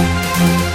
Música